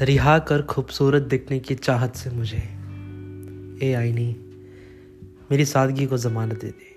रिहा कर खूबसूरत दिखने की चाहत से मुझे। ए आईनी, मेरी सादगी को ज़मानत दे दे।